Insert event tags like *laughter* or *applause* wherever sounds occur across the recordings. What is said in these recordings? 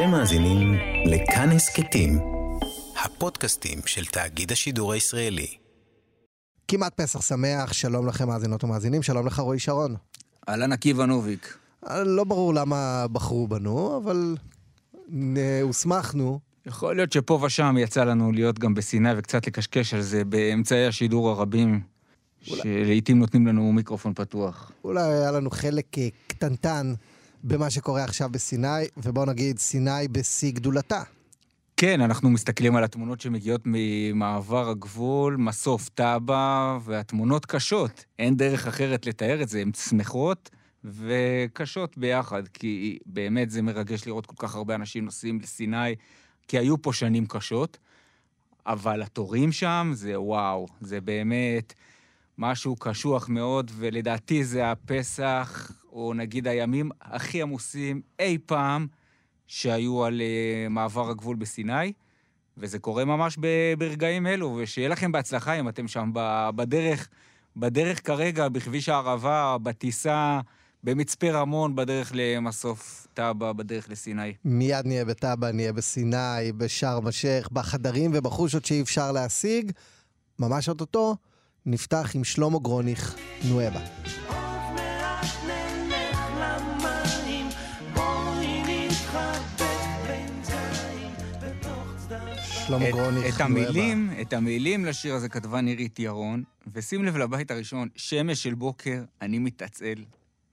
אתם מאזינים לכאן הסכתים, הפודקאסטים של תאגיד השידור הישראלי. כמעט פסח שמח, שלום לכם מאזינות ומאזינים, שלום לך רועי שרון. אהלן עקיבא נוביק. לא ברור למה בחרו בנו, אבל הוסמכנו. יכול להיות שפה ושם יצא לנו להיות גם בסיני וקצת לקשקש על זה באמצעי השידור הרבים, אולי... שלעיתים נותנים לנו מיקרופון פתוח. אולי היה לנו חלק אה, קטנטן במה שקורה עכשיו בסיני, ובואו נגיד סיני בשיא גדולתה. כן, אנחנו מסתכלים על התמונות שמגיעות ממעבר הגבול, מסוף טאבה, והתמונות קשות. אין דרך אחרת לתאר את זה, הן שמחות וקשות ביחד, כי באמת זה מרגש לראות כל כך הרבה אנשים נוסעים לסיני, כי היו פה שנים קשות, אבל התורים שם זה וואו, זה באמת משהו קשוח מאוד, ולדעתי זה הפסח, או נגיד הימים הכי עמוסים אי פעם. שהיו על uh, מעבר הגבול בסיני, וזה קורה ממש ברגעים אלו, ושיהיה לכם בהצלחה אם אתם שם בדרך, בדרך כרגע, בכביש הערבה, בטיסה, במצפה רמון, בדרך למסוף טאבה, בדרך לסיני. מיד נהיה בטאבה, נהיה בסיני, בשארם א-שייח, בחדרים ובחושות שאי אפשר להשיג. ממש אוטוטו, נפתח עם שלמה גרוניך, נואבה. שלמה גרוניך. את המילים, את המילים לשיר הזה כתבה נירית ירון, ושים לב לבית הראשון, שמש של בוקר, אני מתעצל,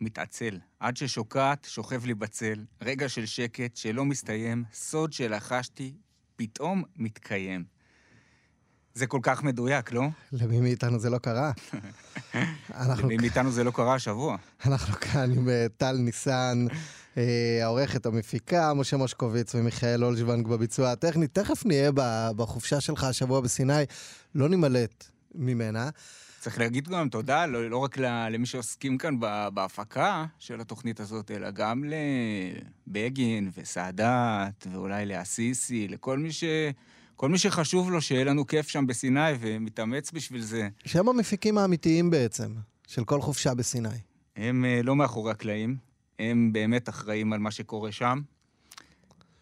מתעצל. עד ששוקעת, שוכב לי בצל, רגע של שקט שלא מסתיים, סוד שלחשתי, פתאום מתקיים. זה כל כך מדויק, לא? למי מאיתנו זה לא קרה? *laughs* למי מאיתנו זה לא קרה השבוע. אנחנו כאן עם אה, טל ניסן, העורכת המפיקה, משה מושקוביץ ומיכאל אולג'וונג בביצוע הטכני. תכף נהיה בחופשה שלך השבוע בסיני, לא נימלט ממנה. צריך להגיד גם תודה, לא, לא רק למי שעוסקים כאן בהפקה של התוכנית הזאת, אלא גם לבגין וסאדאת, ואולי לאסיסי, לכל מי ש... כל מי שחשוב לו שיהיה לנו כיף שם בסיני ומתאמץ בשביל זה. שהם המפיקים האמיתיים בעצם, של כל חופשה בסיני. הם uh, לא מאחורי הקלעים, הם באמת אחראים על מה שקורה שם.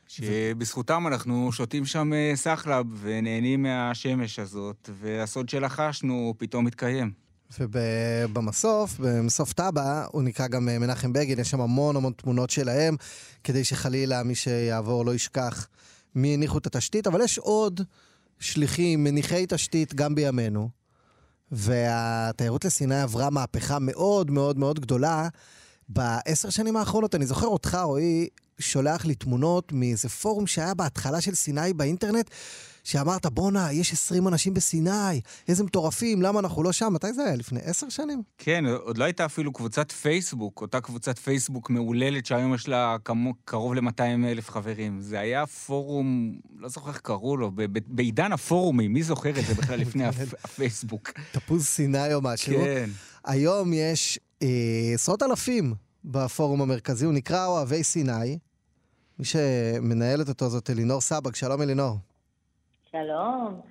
שבזכותם אנחנו שותים שם uh, סחלב ונהנים מהשמש הזאת, והסוד שלחשנו פתאום מתקיים. ובמסוף, במסוף טאבה, הוא נקרא גם אה, מנחם בגין, יש שם המון המון תמונות שלהם, כדי שחלילה מי שיעבור לא ישכח מי הניחו את התשתית, אבל יש עוד שליחים, מניחי תשתית גם בימינו, והתיירות לסיני עברה מהפכה מאוד מאוד מאוד גדולה בעשר שנים האחרונות. אני זוכר אותך, רועי, שולח לי תמונות מאיזה פורום שהיה בהתחלה של סיני באינטרנט, שאמרת, בואנה, יש 20 אנשים בסיני, איזה מטורפים, למה אנחנו לא שם? מתי זה היה? לפני עשר שנים? כן, עוד לא הייתה אפילו קבוצת פייסבוק, אותה קבוצת פייסבוק מהוללת שהיום יש לה כמו, קרוב ל-200 אלף חברים. זה היה פורום, לא זוכר איך קראו לו, בעידן הפורומים, מי זוכר את זה בכלל לפני *laughs* כן. הפייסבוק? תפוז סיני או משהו. כן. היום יש עשרות אלפים בפורום המרכזי, הוא נקרא אוהבי סיני. מי שמנהלת אותו זאת אלינור סבג, שלום אלינור. שלום.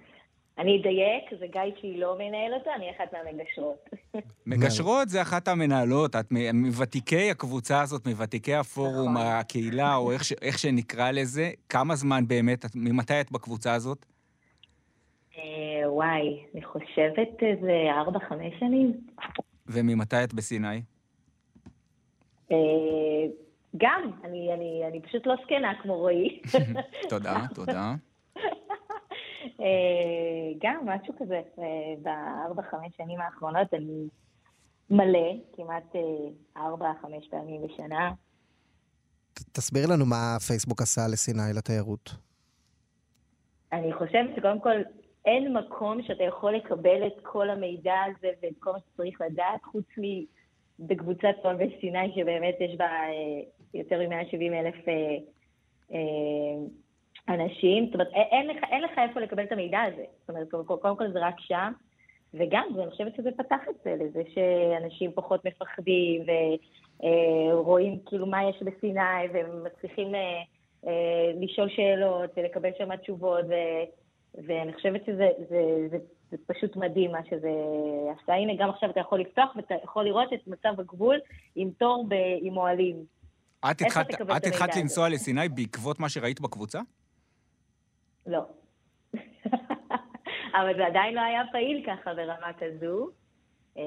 אני אדייק, זה גיא שהיא לא מנהל אותה, אני אחת מהמגשרות. *laughs* מגשרות זה אחת המנהלות, את מוותיקי הקבוצה הזאת, מוותיקי הפורום, נכון. הקהילה, או איך, ש, איך שנקרא לזה, כמה זמן באמת, ממתי את בקבוצה הזאת? אה, וואי, אני חושבת איזה ארבע, חמש שנים. וממתי את בסיני? אה, גם, אני, אני, אני פשוט לא זקנה כמו רועי. *laughs* תודה, תודה. אה, גם משהו כזה, אה, בארבע-חמש שנים האחרונות אני מלא, כמעט אה, ארבע-חמש פעמים בשנה. תסביר לנו מה פייסבוק עשה לסיני לתיירות. אני חושבת שקודם כל אין מקום שאתה יכול לקבל את כל המידע הזה ואת כל מה שצריך לדעת, חוץ מבקבוצת אוהבי סיני, שבאמת יש בה יותר מ-170 אלף אנשים, זאת אומרת, אין לך, אין לך איפה לקבל את המידע הזה. זאת אומרת, קודם כל זה רק שם, וגם, אני חושבת שזה פתח את זה, לזה שאנשים פחות מפחדים, ורואים אה, כאילו מה יש בסיני, ומצליחים אה, אה, לשאול שאלות, ולקבל שם תשובות, ו, ואני חושבת שזה זה, זה, זה פשוט מדהים מה שזה עשה. הנה, גם עכשיו אתה יכול לפתוח, ואתה יכול לראות את מצב הגבול עם תור ב, עם אוהלים. את התחלת- את לנסוע לסיני בעקבות מה שראית בקבוצה? לא. *laughs* אבל זה עדיין לא היה פעיל ככה ברמה כזו. אה,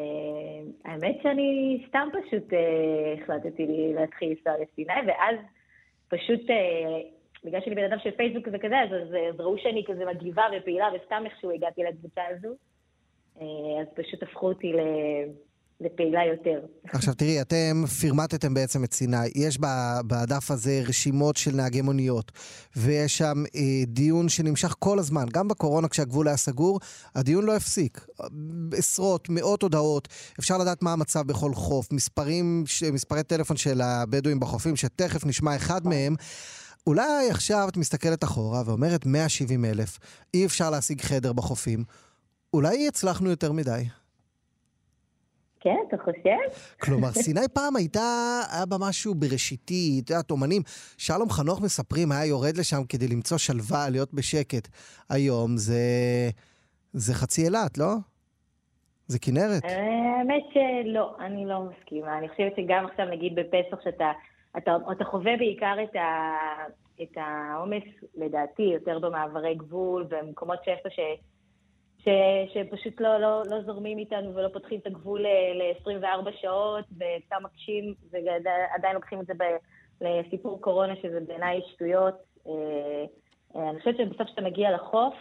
האמת שאני סתם פשוט אה, החלטתי להתחיל לנסוע לסיני, ואז פשוט, אה, בגלל שאני בן אדם של פייסבוק וכזה, אז, אז, אז ראו שאני כזה מגיבה ופעילה, וסתם איכשהו הגעתי לקבוצה הזו. אה, אז פשוט הפכו אותי ל- לפעילה יותר. עכשיו תראי, אתם פירמטתם בעצם את סיני. יש בדף הזה רשימות של נהגי מוניות, ויש שם אה, דיון שנמשך כל הזמן. גם בקורונה כשהגבול היה סגור, הדיון לא הפסיק. עשרות, מאות הודעות, אפשר לדעת מה המצב בכל חוף, מספרים, מספרי טלפון של הבדואים בחופים, שתכף נשמע אחד מהם. אולי עכשיו את מסתכלת אחורה ואומרת 170 אלף, אי אפשר להשיג חדר בחופים. אולי הצלחנו יותר מדי. כן, אתה חושב? כלומר, *laughs* סיני פעם הייתה, היה בה משהו בראשיתי, את יודעת, אומנים, שלום חנוך מספרים, היה יורד לשם כדי למצוא שלווה, להיות בשקט. היום זה, זה חצי אילת, לא? זה כנרת. האמת שלא, אני לא מסכימה. אני חושבת שגם עכשיו, נגיד בפסח, שאתה אתה, אתה חווה בעיקר את, ה, את העומס, לדעתי, יותר במעברי גבול, במקומות שאיפה ש... ש, שפשוט לא, לא, לא זורמים איתנו ולא פותחים את הגבול ל-24 שעות וסתם מקשים, ועדיין לוקחים את זה ב, לסיפור קורונה, שזה בעיניי שטויות. אה, אה, אני חושבת שבסוף כשאתה מגיע לחוף,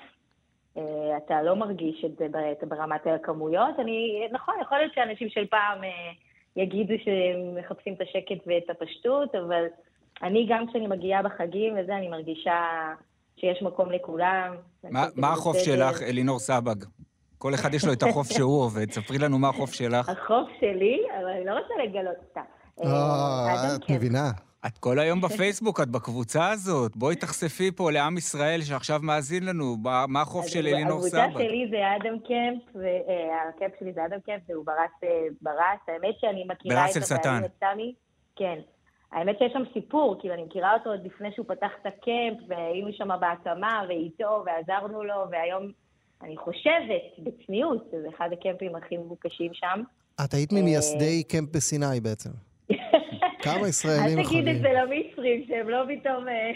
אה, אתה לא מרגיש את זה ברמת הכמויות. אני, נכון, יכול להיות שאנשים של פעם אה, יגידו שהם מחפשים את השקט ואת הפשטות, אבל אני גם כשאני מגיעה בחגים וזה, אני מרגישה שיש מקום לכולם. מה- החוף. שלך, אלינור סבג? כל אחד יש לו את החוף שהוא עובד, ספרי לנו מה החוף שלך. החוף שלי, אבל אני לא רוצה לגלות סתם. אה, אה, את קמפ. מבינה. את כל היום בפייסבוק, את בקבוצה הזאת. בואי תחשפי פה לעם ישראל שעכשיו מאזין לנו, מה החוף של אלינור הקבוצה סבג. שלי זה אדם קמפ, והקמפ שלי זה אדם קמפ, והוא ברס אה, ברס. האמת שאני מכירה את. הבעלים, את סמי. כן. האמת שיש שם סיפור, כאילו, אני מכירה אותו עוד לפני שהוא פתח את הקמפ, והיינו שם בהקמה, ואיתו, ועזרנו לו, והיום, אני חושבת, בצניעות, זה אחד הקמפים הכי מבוקשים שם. את היית ממייסדי קמפ בסיני בעצם. *laughs* כמה ישראלים אל תגיד את יכולים? זה למצרים, שהם לא פתאום... אה,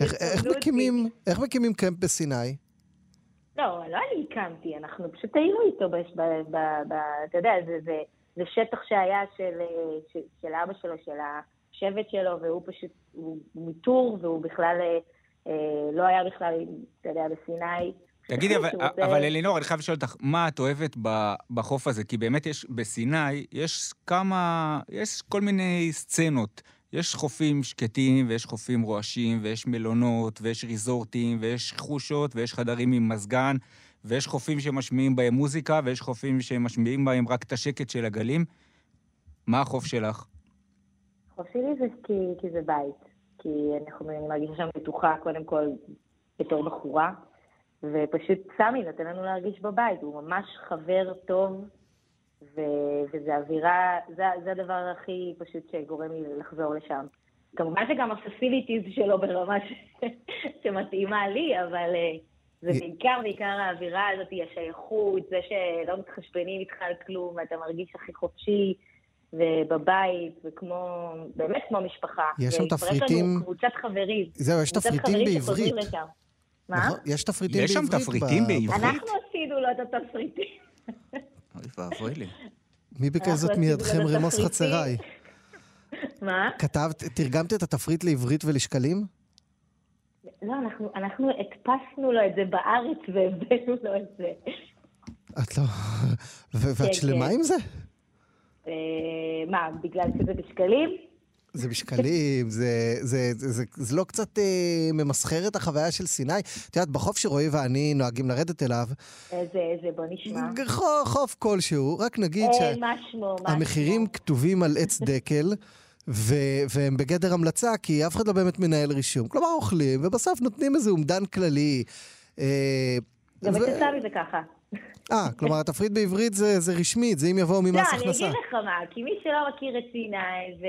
איך-. מקימים- קמפ בסיני? לא, לא אני הקמתי, אנחנו פשוט היינו איתו, אתה יודע, זה, שטח שהיה של, אה, של, אבא שלו, של השבט שלו, והוא פשוט, הוא מטור, והוא בכלל אה, לא היה בכלל, אתה יודע, בסיני. תגידי, אבל, שהוא רוצה- אבל אלינור, אני חייב לשאול אותך, מה את אוהבת בחוף הזה? כי באמת יש, בסיני, יש כמה, יש כל מיני סצנות. יש חופים שקטים, ויש חופים רועשים, ויש מלונות, ויש ריזורטים, ויש חושות, ויש חדרים עם מזגן, ויש חופים שמשמיעים בהם מוזיקה, ויש חופים שמשמיעים בהם רק את השקט של הגלים. מה החוף שלך? החוף שלי זה כי, כי זה בית. כי אנחנו, אני מרגישה שם בטוחה, קודם כל, בתור בחורה. ופשוט סמי נותן לנו להרגיש בבית, הוא ממש חבר טוב, ו, וזה אווירה, זה, זה הדבר הכי פשוט שגורם לי לחזור לשם. כמובן שגם הפסיליטיז שלו ברמה ש, שמתאימה לי, אבל אה, זה בעיקר, בעיקר האווירה הזאת, השייכות, זה שלא מתחשבנים איתך על כלום, ואתה מרגיש הכי חופשי. ובבית, וכמו, באמת כמו משפחה. יש שם תפריטים- לנו קבוצת חברים. זהו, יש תפריטים בעברית. מה? נכון? יש תפריטים יש בעברית. שם תפריטים בעברית? אנחנו עשינו לו את התפריטים. אוי ואבוי לי. מי בכזאת אנחנו מידכם רמוס. חצריי? מה? כתבת, תרגמת את התפריט לעברית ולשקלים? לא, אנחנו, אנחנו הדפסנו לו את זה בארץ והבאנו לו את זה. את לא... ו- ואת כן, שלמה כן. עם זה? אה, מה, בגלל שזה בשקלים? זה בשקלים, זה, זה, זה, זה, זה לא קצת אה, ממסחר את החוויה של סיני? את יודעת, בחוף שרועי ואני נוהגים לרדת אליו, איזה, איזה, בוא נשמע. חוף, חוף כלשהו, רק נגיד אה, שהמחירים שמו. כתובים על עץ *laughs* דקל, ו- והם בגדר המלצה, כי אף אחד לא באמת מנהל רישום. כלומר, אוכלים, ובסוף נותנים איזה אומדן כללי. אה, גם ו- אצל סמי זה ככה. אה, כלומר, התפריט בעברית זה, זה רשמית, זה אם יבואו ממס לא, אני הכנסה. אגיד לך מה, כי מי שלא מכיר את סיני, זה...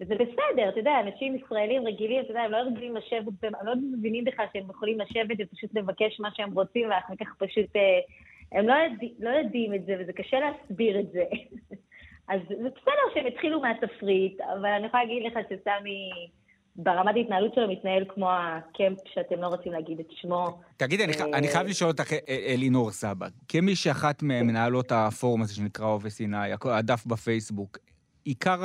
וזה בסדר, אתה יודע, אנשים ישראלים רגילים, אתה יודע, הם לא רגילים לשבת, הם לא מבינים בכלל שהם יכולים לשבת ופשוט לבקש מה שהם רוצים, ואחר כך פשוט, אה, הם לא, יודע, לא יודעים את זה, וזה קשה להסביר את זה. *laughs* אז זה בסדר שהם התחילו מהתפריט, אבל אני יכולה להגיד לך שסמי... ברמת ההתנהלות שלו מתנהל כמו הקמפ שאתם לא רוצים להגיד את שמו. תגידי, אני, אה, חייב לשאול אותך, אה, אלינור סבא, כמי שאחת ממנהלות הפורום הזה שנקרא אוהבי סיני, הדף בפייסבוק, עיקר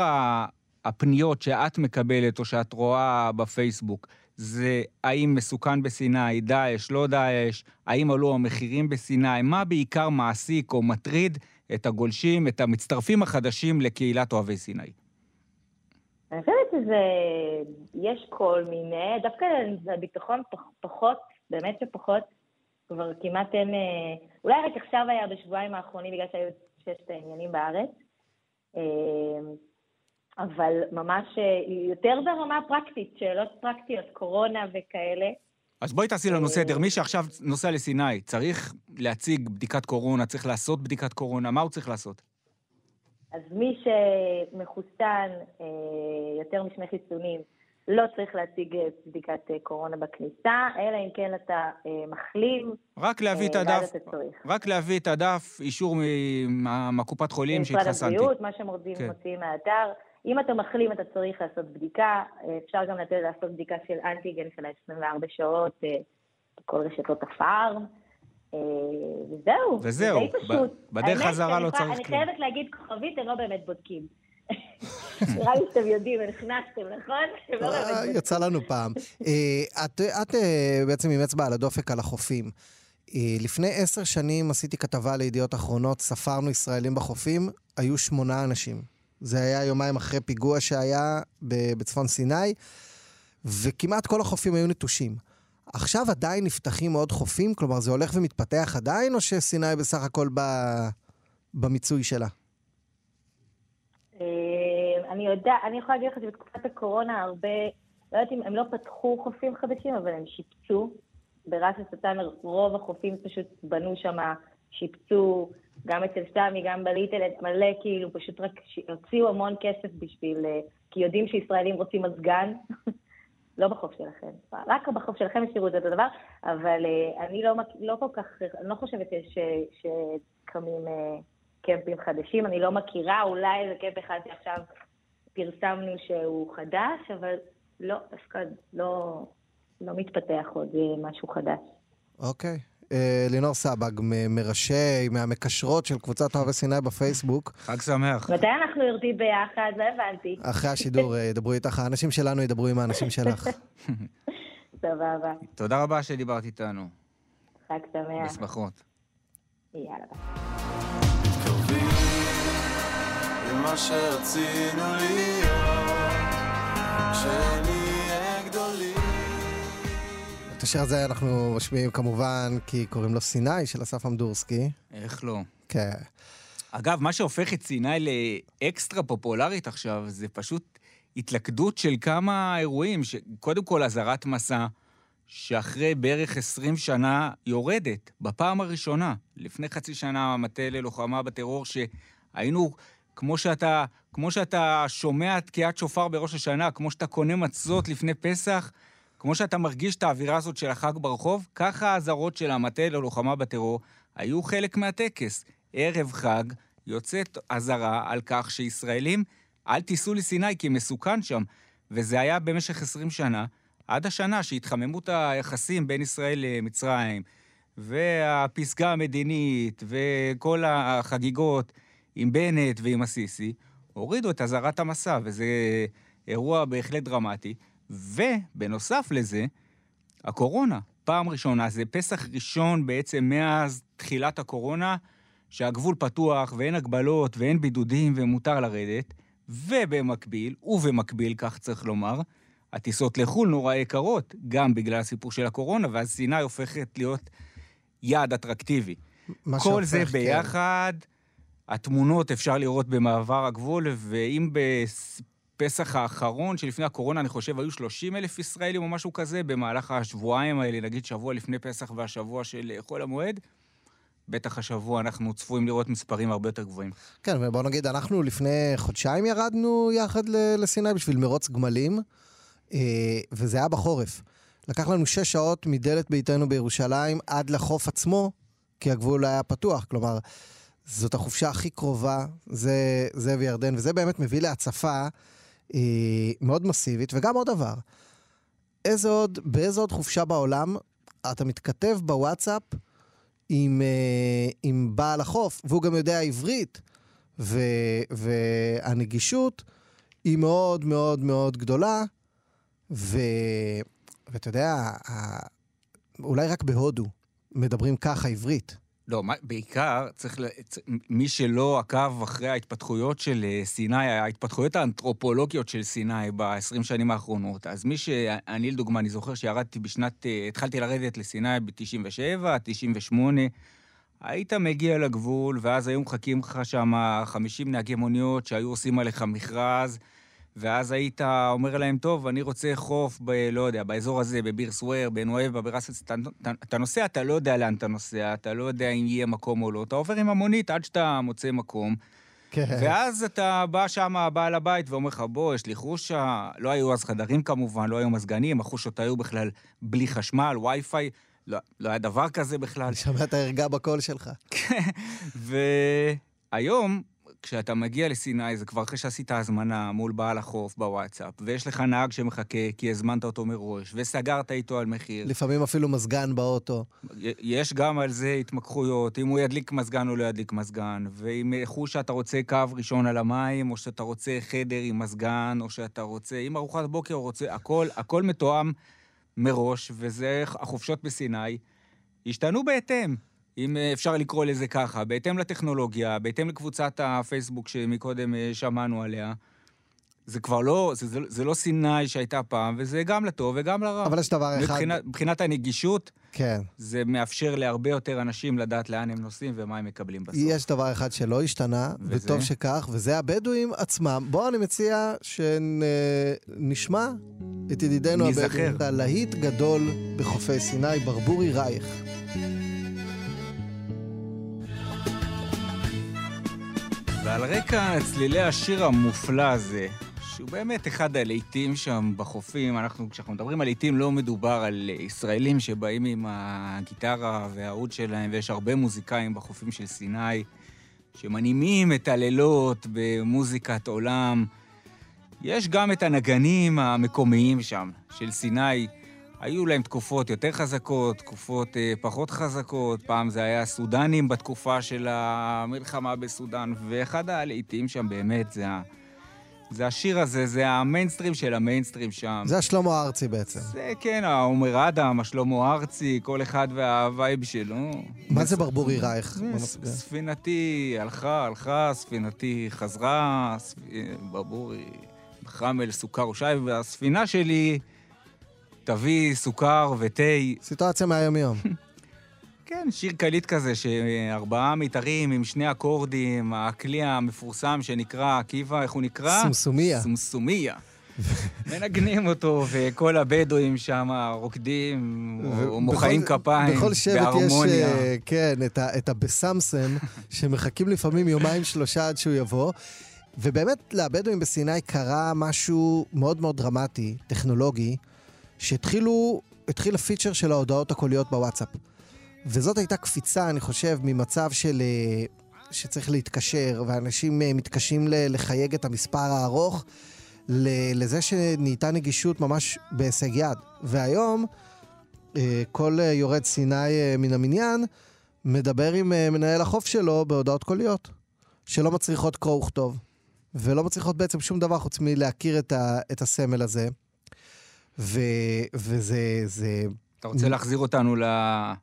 הפניות שאת מקבלת או שאת רואה בפייסבוק, זה האם מסוכן בסיני, דאעש, לא דאעש, האם עלו המחירים בסיני, מה בעיקר מעסיק או מטריד את הגולשים, את המצטרפים החדשים לקהילת אוהבי סיני? אני חושבת שזה, יש כל מיני, דווקא זה ביטחון פחות, באמת שפחות, כבר כמעט אין, אה, אולי רק עכשיו היה בשבועיים האחרונים בגלל שהיו ששת העניינים בארץ, אה, אבל ממש אה, יותר ברמה פרקטית, שאלות פרקטיות, קורונה וכאלה. אז בואי תעשי לנו סדר. מי שעכשיו נוסע לסיני, צריך להציג בדיקת קורונה, צריך לעשות בדיקת קורונה, מה הוא צריך לעשות? אז מי שמחוסן אה, יותר משני חיסונים, לא צריך להציג אה, בדיקת אה, קורונה בכניסה, אלא אם כן אתה מחלים. רק להביא את הדף, רק להביא את הדף, אישור מהקופת חולים שהתחסנתי. משרד הבריאות, מה שמוציאים כן. מהאתר. אם אתה מחלים, אתה צריך לעשות בדיקה. אפשר גם לתת לעשות בדיקה של אנטיגן של 24 שעות בכל רשתות הפארם. אה, וזהו, וזהו, זה די פשוט. בדרך חזרה לא צריך כלום. אני חייבת להגיד כוכבית, הם לא באמת בודקים. *laughs* נראה לי שאתם יודעים, נכנסתם, נכון? לא אה, יצא לנו פעם. אה, את בעצם עם אצבע על הדופק על החופים. לפני עשר שנים עשיתי כתבה לידיעות אחרונות, ספרנו ישראלים בחופים, היו שמונה אנשים. זה היה יומיים אחרי פיגוע שהיה בצפון סיני, וכמעט כל החופים היו נטושים. עכשיו עדיין נפתחים עוד חופים? כלומר, זה הולך ומתפתח עדיין, או שסיני בסך הכל ב... במיצוי שלה? אה, אני יודעת, אני יכולה להגיד לך שבתקופת הקורונה הרבה, לא יודעת אם הם לא פתחו חופים חדשים, אבל הם שיפצו. בראס הסטנר רוב החופים פשוט בנו שם, שיפצו, גם אצל סמי, גם בליטל, מלא כאילו, פשוט רק הוציאו המון כסף בשביל, אה, כי יודעים שישראלים רוצים מזגן. *laughs* לא בחוף שלכם. רק בחוף שלכם השאירו את אותו דבר, אבל uh, אני לא, לא כל כך, אני לא חושבת שקמים uh, קמפים חדשים, אני לא מכירה, אולי איזה קמפ אחד שעכשיו פרסמנו שהוא חדש, אבל לא, דווקא לא, לא מתפתח עוד משהו חדש. אוקיי. Okay. אה, לינור סבג, מראשי, מהמקשרות של קבוצת אוהבי סיני בפייסבוק. חג שמח. מתי אנחנו יורדים ביחד? לא הבנתי. אחרי השידור אה, ידברו איתך, האנשים שלנו ידברו עם האנשים שלך. *laughs* סבבה. תודה רבה שדיברת איתנו. חג שמח. בשמחות. יאללה. שרצינו להיות, את השיר הזה אנחנו משמיעים כמובן כי קוראים לו סיני של אסף אמדורסקי. איך לא? כן. אגב, מה שהופך את סיני לאקסטרה פופולרית עכשיו, זה פשוט התלכדות של כמה אירועים. קודם כל, אזהרת מסע, שאחרי בערך 20 שנה יורדת, בפעם הראשונה. לפני חצי שנה, המטה ללוחמה בטרור, שהיינו, כמו שאתה, כמו שאתה שומע תקיעת שופר בראש השנה, כמו שאתה קונה מצות לפני פסח, כמו שאתה מרגיש את האווירה הזאת של החג ברחוב, ככה האזהרות של המטה ללוחמה בטרור היו חלק מהטקס. ערב חג יוצאת אזהרה על כך שישראלים, אל תיסעו לסיני כי מסוכן שם. וזה היה במשך 20 שנה, עד השנה שהתחממות היחסים בין ישראל למצרים, והפסגה המדינית, וכל החגיגות עם בנט ועם הסיסי, הורידו את אזהרת המסע, וזה אירוע בהחלט דרמטי. ובנוסף לזה, הקורונה. פעם ראשונה, זה פסח ראשון בעצם מאז תחילת הקורונה, שהגבול פתוח ואין הגבלות ואין בידודים ומותר לרדת, ובמקביל, ובמקביל, כך צריך לומר, הטיסות לחו"ל נורא יקרות, גם בגלל הסיפור של הקורונה, ואז סיני הופכת להיות יעד אטרקטיבי. כל שהופך, זה כן. ביחד, כן. התמונות אפשר לראות במעבר הגבול, ואם הפסח האחרון שלפני הקורונה, אני חושב, היו 30 אלף ישראלים או משהו כזה, במהלך השבועיים האלה, נגיד שבוע לפני פסח והשבוע של חול המועד. בטח השבוע אנחנו צפויים לראות מספרים הרבה יותר גבוהים. כן, ובוא נגיד, אנחנו לפני חודשיים ירדנו יחד לסיני בשביל מרוץ גמלים, אה, וזה היה בחורף. לקח לנו שש שעות מדלת ביתנו בירושלים עד לחוף עצמו, כי הגבול היה פתוח. כלומר, זאת החופשה הכי קרובה, זה, זה וירדן, וזה באמת מביא להצפה אה, מאוד מסיבית. וגם עוד דבר, איזה עוד, באיזה עוד חופשה בעולם אתה מתכתב בוואטסאפ עם, אה, עם בעל החוף, והוא גם יודע עברית, ו, והנגישות היא מאוד מאוד מאוד גדולה, ו, ואתה יודע, אולי רק בהודו מדברים ככה עברית. לא, בעיקר צריך, מי שלא עקב אחרי ההתפתחויות של אה, סיני, ההתפתחויות האנתרופולוגיות של סיני ב-20 שנים האחרונות, אז מי ש... אני לדוגמה, אני זוכר שירדתי בשנת... אה, התחלתי לרדת לסיני ב-97, 98, היית מגיע לגבול, ואז היו מחכים לך שם 50 נהגי מוניות שהיו עושים עליך מכרז, ואז היית אומר להם, טוב, אני רוצה חוף ב... לא יודע, באזור הזה, בביר סוואר, בנואבה, בראס... אתה, אתה, אתה נוסע, אתה לא יודע לאן אתה נוסע, אתה לא יודע אם יהיה מקום או לא. אתה עובר עם המונית עד שאתה מוצא מקום, כן. ואז אתה בא שם, בעל הבית, ואומר לך, בוא, יש לי חושה. לא היו אז חדרים כמובן, לא היו מזגנים, החושות היו בכלל בלי חשמל, וי-פיי, לא, לא היה דבר כזה בכלל. אני שומע את הערגה בקול שלך. והיום, כשאתה מגיע לסיני, זה כבר אחרי שעשית הזמנה מול בעל החוף בוואטסאפ, ויש לך נהג שמחכה כי הזמנת אותו מראש, וסגרת איתו על מחיר. לפעמים אפילו מזגן באוטו. יש גם על זה התמקחויות, אם הוא ידליק מזגן או לא ידליק מזגן, ואם חושה אתה רוצה קו ראשון על המים, או שאתה רוצה חדר עם מזגן, או שאתה רוצה עם ארוחת בוקר, או רוצה... הכל, הכל מתואם מראש, וזה החופשות בסיני השתנו בהתאם. אם אה, אפשר לקרוא לזה ככה, בהתאם לטכנולוגיה, בהתאם לקבוצת הפייסבוק שמקודם אה, שמענו עליה. זה כבר לא, זה, זה, זה לא סיני שהייתה פעם, וזה גם לטוב וגם לרע. אבל יש דבר אחד... מבחינת, מבחינת הנגישות, כן. זה מאפשר להרבה יותר אנשים לדעת לאן הם נוסעים ומה הם מקבלים בסוף. יש דבר אחד שלא השתנה, וזה? וטוב שכך, וזה הבדואים עצמם. בואו אני מציע שנשמע את ידידינו ניזכר. הבדואים. את הלהיט גדול בחופי סיני, ברבורי רייך. ועל רקע צלילי השיר המופלא הזה, שהוא באמת אחד הלהיטים שם בחופים, אנחנו, כשאנחנו מדברים על להיטים, לא מדובר על ישראלים שבאים עם הגיטרה והעוד שלהם, ויש הרבה מוזיקאים בחופים של סיני, שמנעימים את הלילות במוזיקת עולם. יש גם את הנגנים המקומיים שם, של סיני. היו להם תקופות יותר חזקות, תקופות אה, פחות חזקות. פעם זה היה סודנים בתקופה של המלחמה בסודאן, ואחד הלהיטים שם באמת זה, ה... זה השיר הזה, זה המיינסטרים של המיינסטרים שם. זה השלמה ארצי בעצם. זה כן, העומר אדם, השלמה ארצי, כל אחד וה vibe שלו. מה זה ברבורי רייך? ספינתי הלכה, הלכה, ספינתי חזרה, ספ... ברבורי, חמל, סוכר ושי, והספינה שלי תביא סוכר ותה. סיטואציה מהיום-יום. *laughs* כן, שיר קליט כזה, שארבעה מיתרים עם שני אקורדים, הכלי המפורסם שנקרא, עקיבא, איך הוא נקרא? סומסומיה. סומסומיה. *laughs* מנגנים אותו, וכל הבדואים שם רוקדים, או מוחאים כפיים, בכל שבט יש, בהרמוניה. אה, כן, את ה- את הבסמסם, *laughs* שמחכים לפעמים יומיים שלושה עד שהוא יבוא. ובאמת, לבדואים בסיני קרה משהו מאוד מאוד דרמטי, טכנולוגי, שהתחילו, התחיל הפיצ'ר של ההודעות הקוליות בוואטסאפ. וזאת הייתה קפיצה, אני חושב, ממצב של... אה, שצריך להתקשר, ואנשים אה, מתקשים לחייג את המספר הארוך, לזה שנהייתה נגישות ממש בהישג יד. והיום, אה, כל יורד סיני מן המניין מדבר עם מנהל החוף שלו בהודעות קוליות, שלא מצריכות קרוא וכתוב, ולא מצריכות בעצם שום דבר חוץ מלהכיר את, ה- את הסמל הזה. ו, וזה זה, אתה רוצה להחזיר אותנו ל...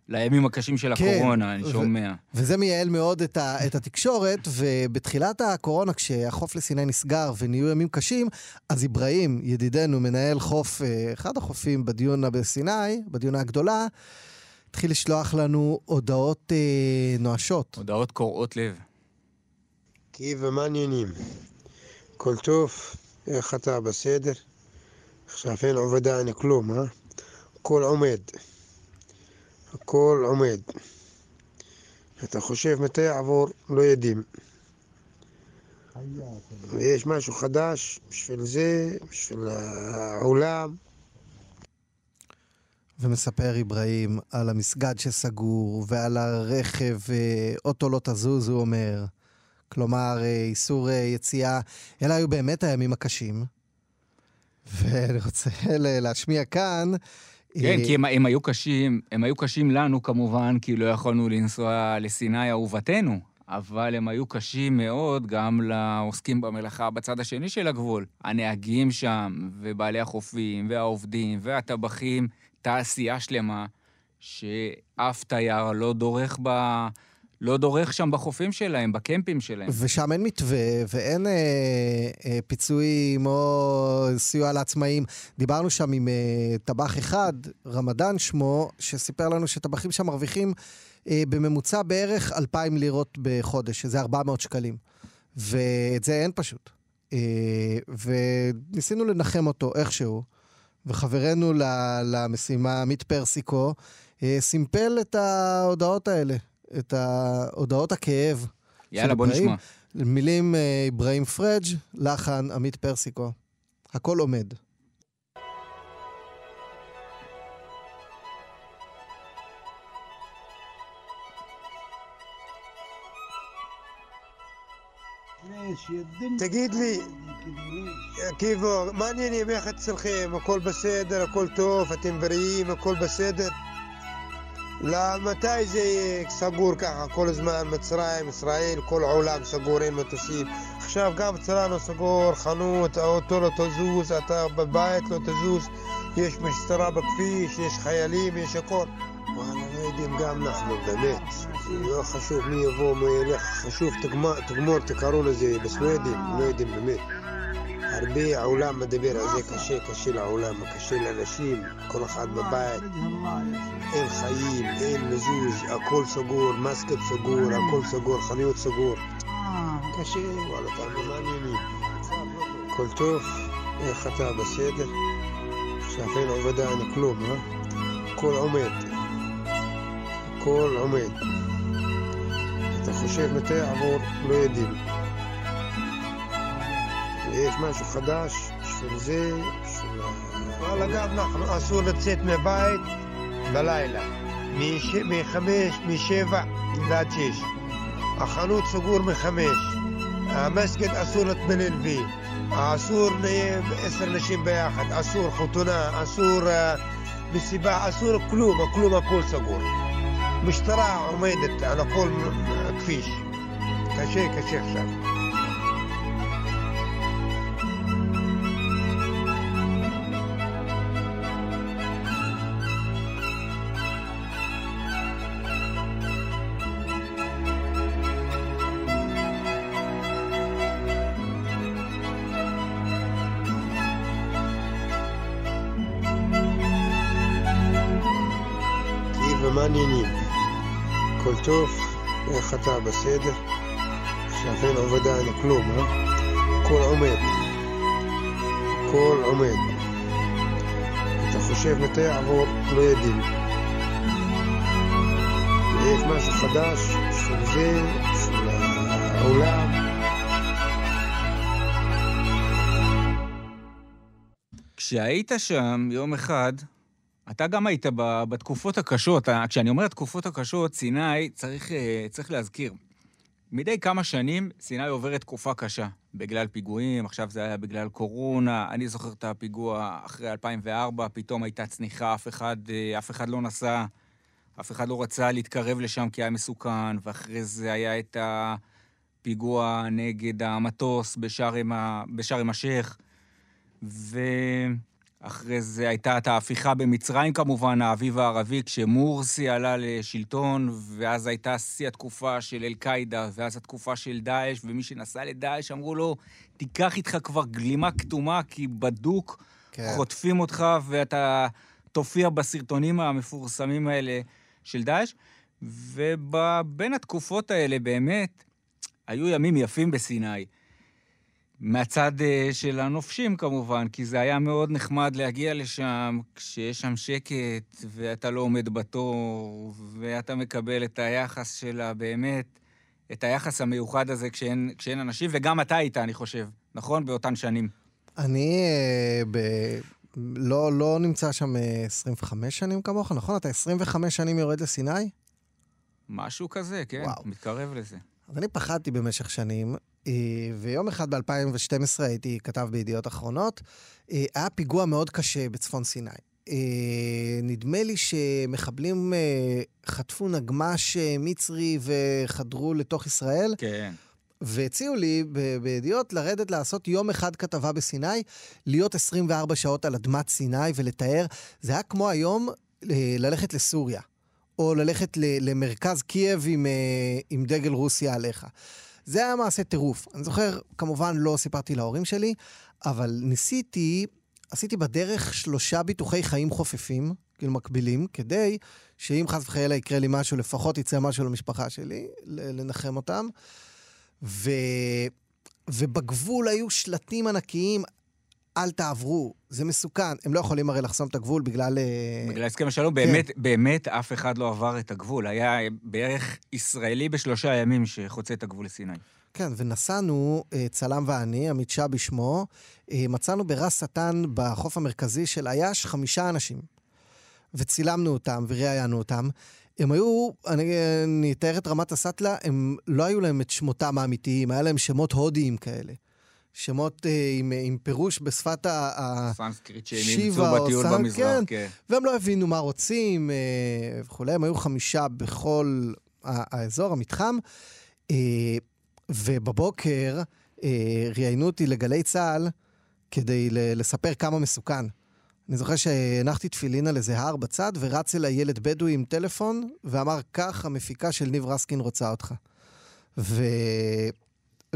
לימים הקשים של כן, הקורונה, אני ו- שומע. וזה מייעל מאוד את, ה, את התקשורת, ובתחילת הקורונה, כשהחוף לסיני נסגר ונהיו ימים קשים, אז אברהים, ידידנו, מנהל חוף, אה, אחד החופים בדיונה בסיני, בדיונה הגדולה, התחיל לשלוח לנו הודעות אה, נואשות. הודעות קורעות לב. כיף ומעניינים. הכל טוב, איך אתה בסדר? עכשיו אין עבודה, אין כלום, אה? הכל עומד. הכל עומד. אתה חושב מתי יעבור, לא יודעים. ויש משהו חדש בשביל זה, בשביל העולם. ומספר אברהים על המסגד שסגור ועל הרכב, אה, אוטו לא תזוז, הוא אומר. כלומר, אה, איסור אה, יציאה. אלה היו באמת הימים הקשים. ואני רוצה *laughs* להשמיע כאן... כן, אה, כי הם, הם היו קשים, הם היו קשים לנו כמובן, כי לא יכולנו לנסוע לסיני אהובתנו, אבל הם היו קשים מאוד גם לעוסקים במלאכה בצד השני של הגבול. הנהגים שם, ובעלי החופים, והעובדים, והטבחים, תעשייה שלמה, שאף תייר לא דורך ב... לא דורך שם בחופים שלהם, בקמפים שלהם. ושם אין מתווה ואין אה, אה, פיצויים או סיוע לעצמאים. דיברנו שם עם אה, טבח אחד, רמדאן שמו, שסיפר לנו שטבחים שם מרוויחים אה, בממוצע בערך 2,000 לירות בחודש, שזה 400 שקלים. ואת זה אין פשוט. אה, וניסינו לנחם אותו איכשהו, וחברנו למשימה, עמית פרסיקו, אה, סימפל את ההודעות האלה, את הודעות הכאב. יאללה, של בוא. נשמע. מילים אה, אברהים פריג', לחן עמית פרסיקו. הכל עומד. תגיד לי, קיבו, מה העניינים? איך אצלכם? הכל בסדר? הכל טוב? אתם בריאים? הכל בסדר? למתי זה סגור ככה כל הזמן? מצרים, ישראל, כל העולם סגור, אין מטוסים. עכשיו גם אצלנו סגור, חנות, האוטו לא תזוז, אתה בבית לא תזוז, יש משטרה בכביש, יש חיילים, יש הכל. וואלה, לא יודעים גם אנחנו, באמת. לא חשוב מי יבוא, מי ילך, חשוב תגמור תקראו לזה, בסוודים, לא יודעים באמת. הרבה העולם מדבר על זה קשה, קשה לעולם, קשה לאנשים, כל אחד בבית, אין חיים, אין מזוז, הכל סגור, מסקט סגור, הכל סגור, חנויות סגור. קשה, וואלה, תאמין, מה העניינים? הכל טוב, איך אתה בסדר? אין עבודה, אין כלום, אה? הכל עומד. הכל עומד. אתה חושב מתי יעבור, לא יודעים. ויש משהו חדש בשביל זה, בשביל... ה- וואלה, גם אנחנו, אסור לצאת מהבית בלילה. מש- מחמש, משבע עד שש. החנות סגור מחמש. המסגד אסור להתפלל בי. אסור עשר נשים ביחד. אסור חתונה, אסור אה, מסיבה, אסור כלום, כלום הכל סגור. משטרה עומדת על הכל כביש. קשה, קשה עכשיו. בסדר? עכשיו אין עבודה, אין כלום, אה? הכל עומד. הכל עומד. אתה חושב מתי יעבור, לא יודעים. ויש משהו חדש בשביל זה, בשביל העולם. כשהיית שם יום אחד, אתה גם היית בתקופות הקשות. ה- כשאני אומר התקופות הקשות, סיני, צריך, אה, צריך להזכיר. מדי כמה שנים סיני עוברת תקופה קשה. בגלל פיגועים, עכשיו זה היה בגלל קורונה. אני זוכר את הפיגוע אחרי 2004, פתאום הייתה צניחה, אף אחד, אה, אף אחד לא נסע, אף אחד לא רצה להתקרב לשם כי היה מסוכן, ואחרי זה היה את הפיגוע נגד המטוס בשארם בשארם א-שייח. ואחרי זה הייתה את ההפיכה במצרים כמובן, האביב הערבי, כשמורסי עלה לשלטון, ואז הייתה שיא התקופה של אל-קאעידה, ואז התקופה של דאעש, ומי שנסע לדאעש אמרו לו, תיקח איתך כבר גלימה כתומה, כי בדוק כן. חוטפים אותך, ואתה תופיע בסרטונים המפורסמים האלה של דאעש. ובין התקופות האלה, באמת, היו ימים יפים בסיני. מהצד אה, של הנופשים כמובן, כי זה היה מאוד נחמד להגיע לשם כשיש שם שקט ואתה לא עומד בתור ואתה מקבל את היחס שלה באמת, את היחס המיוחד הזה כשאין, כשאין אנשים, וגם אתה היית, אני חושב, נכון? באותן שנים. אני, אה, ב... לא, לא נמצא שם אה, 25 שנים כמוך, נכון? אתה 25 שנים יורד לסיני? משהו כזה, כן, וואו. מתקרב לזה. אז אני פחדתי במשך שנים, אה, ויום אחד ב-2012 הייתי כתב בידיעות אחרונות, אה, היה פיגוע מאוד קשה בצפון סיני. אה, נדמה לי שמחבלים אה, חטפו נגמ"ש אה, מצרי וחדרו לתוך ישראל, כן. והציעו לי בידיעות לרדת לעשות יום אחד כתבה בסיני, להיות 24 שעות על אדמת סיני ולתאר. זה היה כמו היום אה, ללכת לסוריה, או ללכת למרכז קייב עם, אה, עם דגל רוסיה עליך. זה היה מעשה טירוף. אני זוכר, כמובן לא סיפרתי להורים שלי, אבל ניסיתי, עשיתי בדרך שלושה ביטוחי חיים חופפים, כאילו מקבילים, כדי שאם חס וחלילה יקרה לי משהו, לפחות יצא משהו למשפחה שלי, לנחם אותם. ו... ובגבול היו שלטים ענקיים, אל תעברו, זה מסוכן. הם לא יכולים הרי לחסום את הגבול בגלל... אה, בגלל הסכם השלום, כן. באמת, באמת אף אחד לא עבר את הגבול. היה בערך ישראלי בשלושה ימים שחוצה את הגבול לסיני. כן, ונסענו, אה, צלם ואני, עמית שבי שמו, אה, מצאנו ברס שטן בחוף המרכזי של אייש חמישה אנשים. וצילמנו אותם וראיינו אותם. הם היו, אני, אני אתאר את רמת הסאטלה, הם לא היו להם את שמותם האמיתיים, היה להם שמות הודיים כאלה. שמות אה, עם, עם פירוש בשפת ה... סנסקריט שהם שיבה אימצו או בטיול סן- במזרח, כן. כן. והם לא הבינו מה רוצים אה, וכולי, הם היו חמישה בכל האזור, המתחם. אה, ובבוקר אה, ראיינו אותי לגלי צה"ל כדי לספר כמה מסוכן. אני זוכר שהנחתי תפילין על איזה הר בצד, ורץ אליי ילד בדואי עם טלפון, ואמר, כך המפיקה של ניב רסקין רוצה אותך. ו...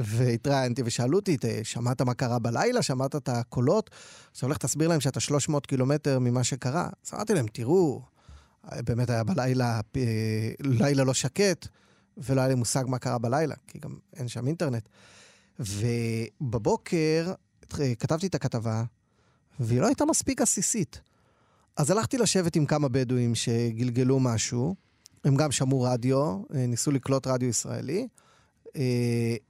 והתראיינתי, ושאלו אותי, "ת- שמעת מה קרה בלילה? שמעת את הקולות? אז הולך תסביר להם שאתה 300 קילומטר ממה שקרה. אז אמרתי להם, תראו, באמת היה בלילה, אה, לילה לא שקט, ולא היה לי מושג מה קרה בלילה, כי גם אין שם אינטרנט. ובבוקר אה, כתבתי את הכתבה, והיא לא הייתה מספיק עסיסית. אז הלכתי לשבת עם כמה בדואים שגלגלו משהו, הם גם שמעו רדיו, אה, ניסו לקלוט רדיו ישראלי,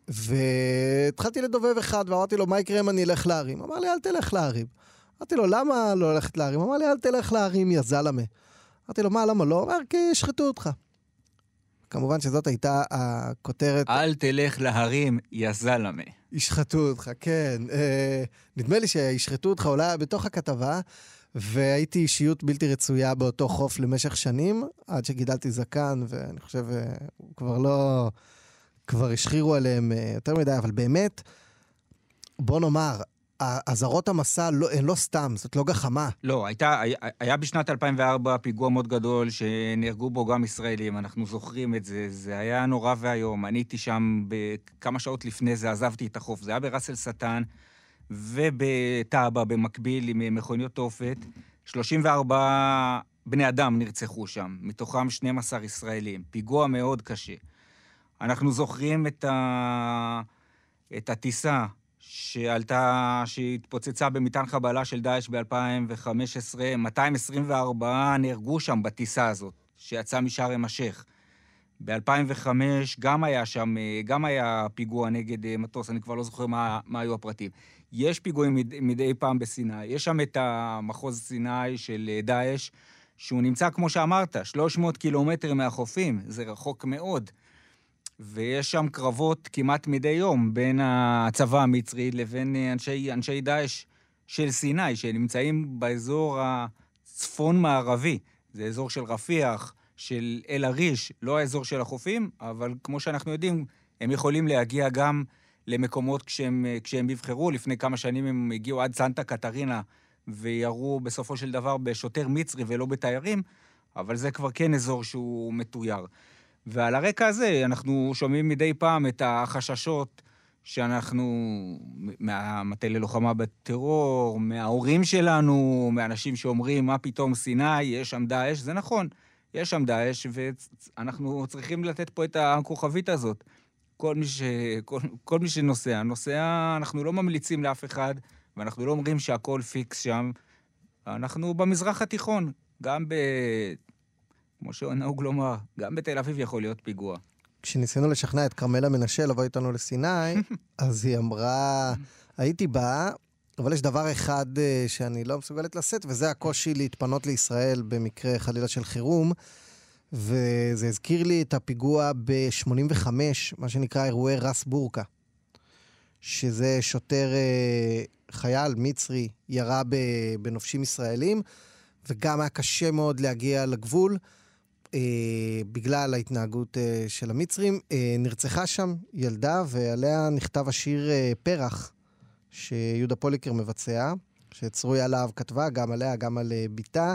והתחלתי לדובב אחד, ואמרתי לו, מה יקרה אם אני אלך להרים? אמר לי, אל תלך להרים. אמרתי לו, למה לא ללכת להרים? אמר לי, אל תלך להרים, יא זלמה. אמרתי לו, מה, למה לא? אמר, כי ישחטו אותך. כמובן שזאת הייתה הכותרת, אל תלך להרים, יא זלמה. ישחטו אותך, כן. אה, נדמה לי שישחטו אותך אולי בתוך הכתבה, והייתי אישיות בלתי רצויה באותו חוף למשך שנים, עד שגידלתי זקן, ואני חושב, אה, הוא כבר לא... כבר השחירו עליהם אה, יותר מדי, אבל באמת, בוא נאמר, אזהרות המסע לא, הן לא סתם, זאת לא גחמה. לא, הייתה, היה, היה בשנת 2004 פיגוע מאוד גדול שנהרגו בו גם ישראלים, אנחנו זוכרים את זה, זה היה נורא ואיום. אני הייתי שם כמה שעות לפני זה, עזבתי את החוף. זה היה בראס אל שטן ובטאבה במקביל עם מכוניות תופת. 34 בני אדם נרצחו שם, מתוכם 12 ישראלים. פיגוע מאוד קשה. אנחנו זוכרים את, ה... את הטיסה שעלתה, שהתפוצצה במטען חבלה של דאעש ב-2015, 224 נהרגו שם בטיסה הזאת, שיצאה משארם א-שייח. ב-2005 גם היה שם, גם היה פיגוע נגד אה, מטוס, אני כבר לא זוכר מה, מה היו הפרטים. יש פיגועים מדי, מדי פעם בסיני. יש שם את המחוז סיני של אה, דאעש, שהוא נמצא, כמו שאמרת, 300 קילומטר מהחופים, זה רחוק מאוד. ויש שם קרבות כמעט מדי יום בין הצבא המצרי לבין אה, אנשי, אנשי דאעש של סיני, שנמצאים באזור הצפון-מערבי. זה אזור של רפיח, של אל-עריש, לא האזור של החופים, אבל כמו שאנחנו יודעים, הם יכולים להגיע גם למקומות כשהם, אה, כשהם יבחרו. לפני כמה שנים הם הגיעו עד סנטה קטרינה וירו בסופו של דבר בשוטר מצרי ולא בתיירים, אבל זה כבר כן אזור שהוא מתויר. ועל הרקע הזה אנחנו שומעים מדי פעם את החששות שאנחנו, מהמטה ללוחמה בטרור, מההורים שלנו, מאנשים שאומרים, מה פתאום סיני, יש שם דאעש, זה נכון, יש שם דאעש, ואנחנו צריכים לתת פה את הכוכבית הזאת. כל מי, ש... כל, כל מי שנוסע, נוסע, אנחנו לא ממליצים לאף אחד, ואנחנו לא אומרים שהכל פיקס שם. אנחנו במזרח התיכון, גם ב... כמו שנהוג לומר, גם בתל אביב יכול להיות פיגוע. כשניסינו לשכנע את כרמלה מנשה לבוא איתנו לסיני, *laughs* אז היא אמרה, הייתי באה, אבל יש דבר אחד אה, שאני לא מסוגלת לשאת, וזה הקושי להתפנות לישראל במקרה חלילה של חירום. וזה הזכיר לי את הפיגוע ב-85, מה שנקרא אירועי רס בורקה. שזה שוטר, אה, חייל מצרי, ירה בנופשים ישראלים, וגם היה קשה מאוד להגיע לגבול. אה, בגלל ההתנהגות אה, של המצרים. אה, נרצחה שם ילדה, ועליה נכתב השיר אה, פרח, שיהודה פוליקר מבצע, שצרוי עליו כתבה, גם עליה, גם על אה, בתה.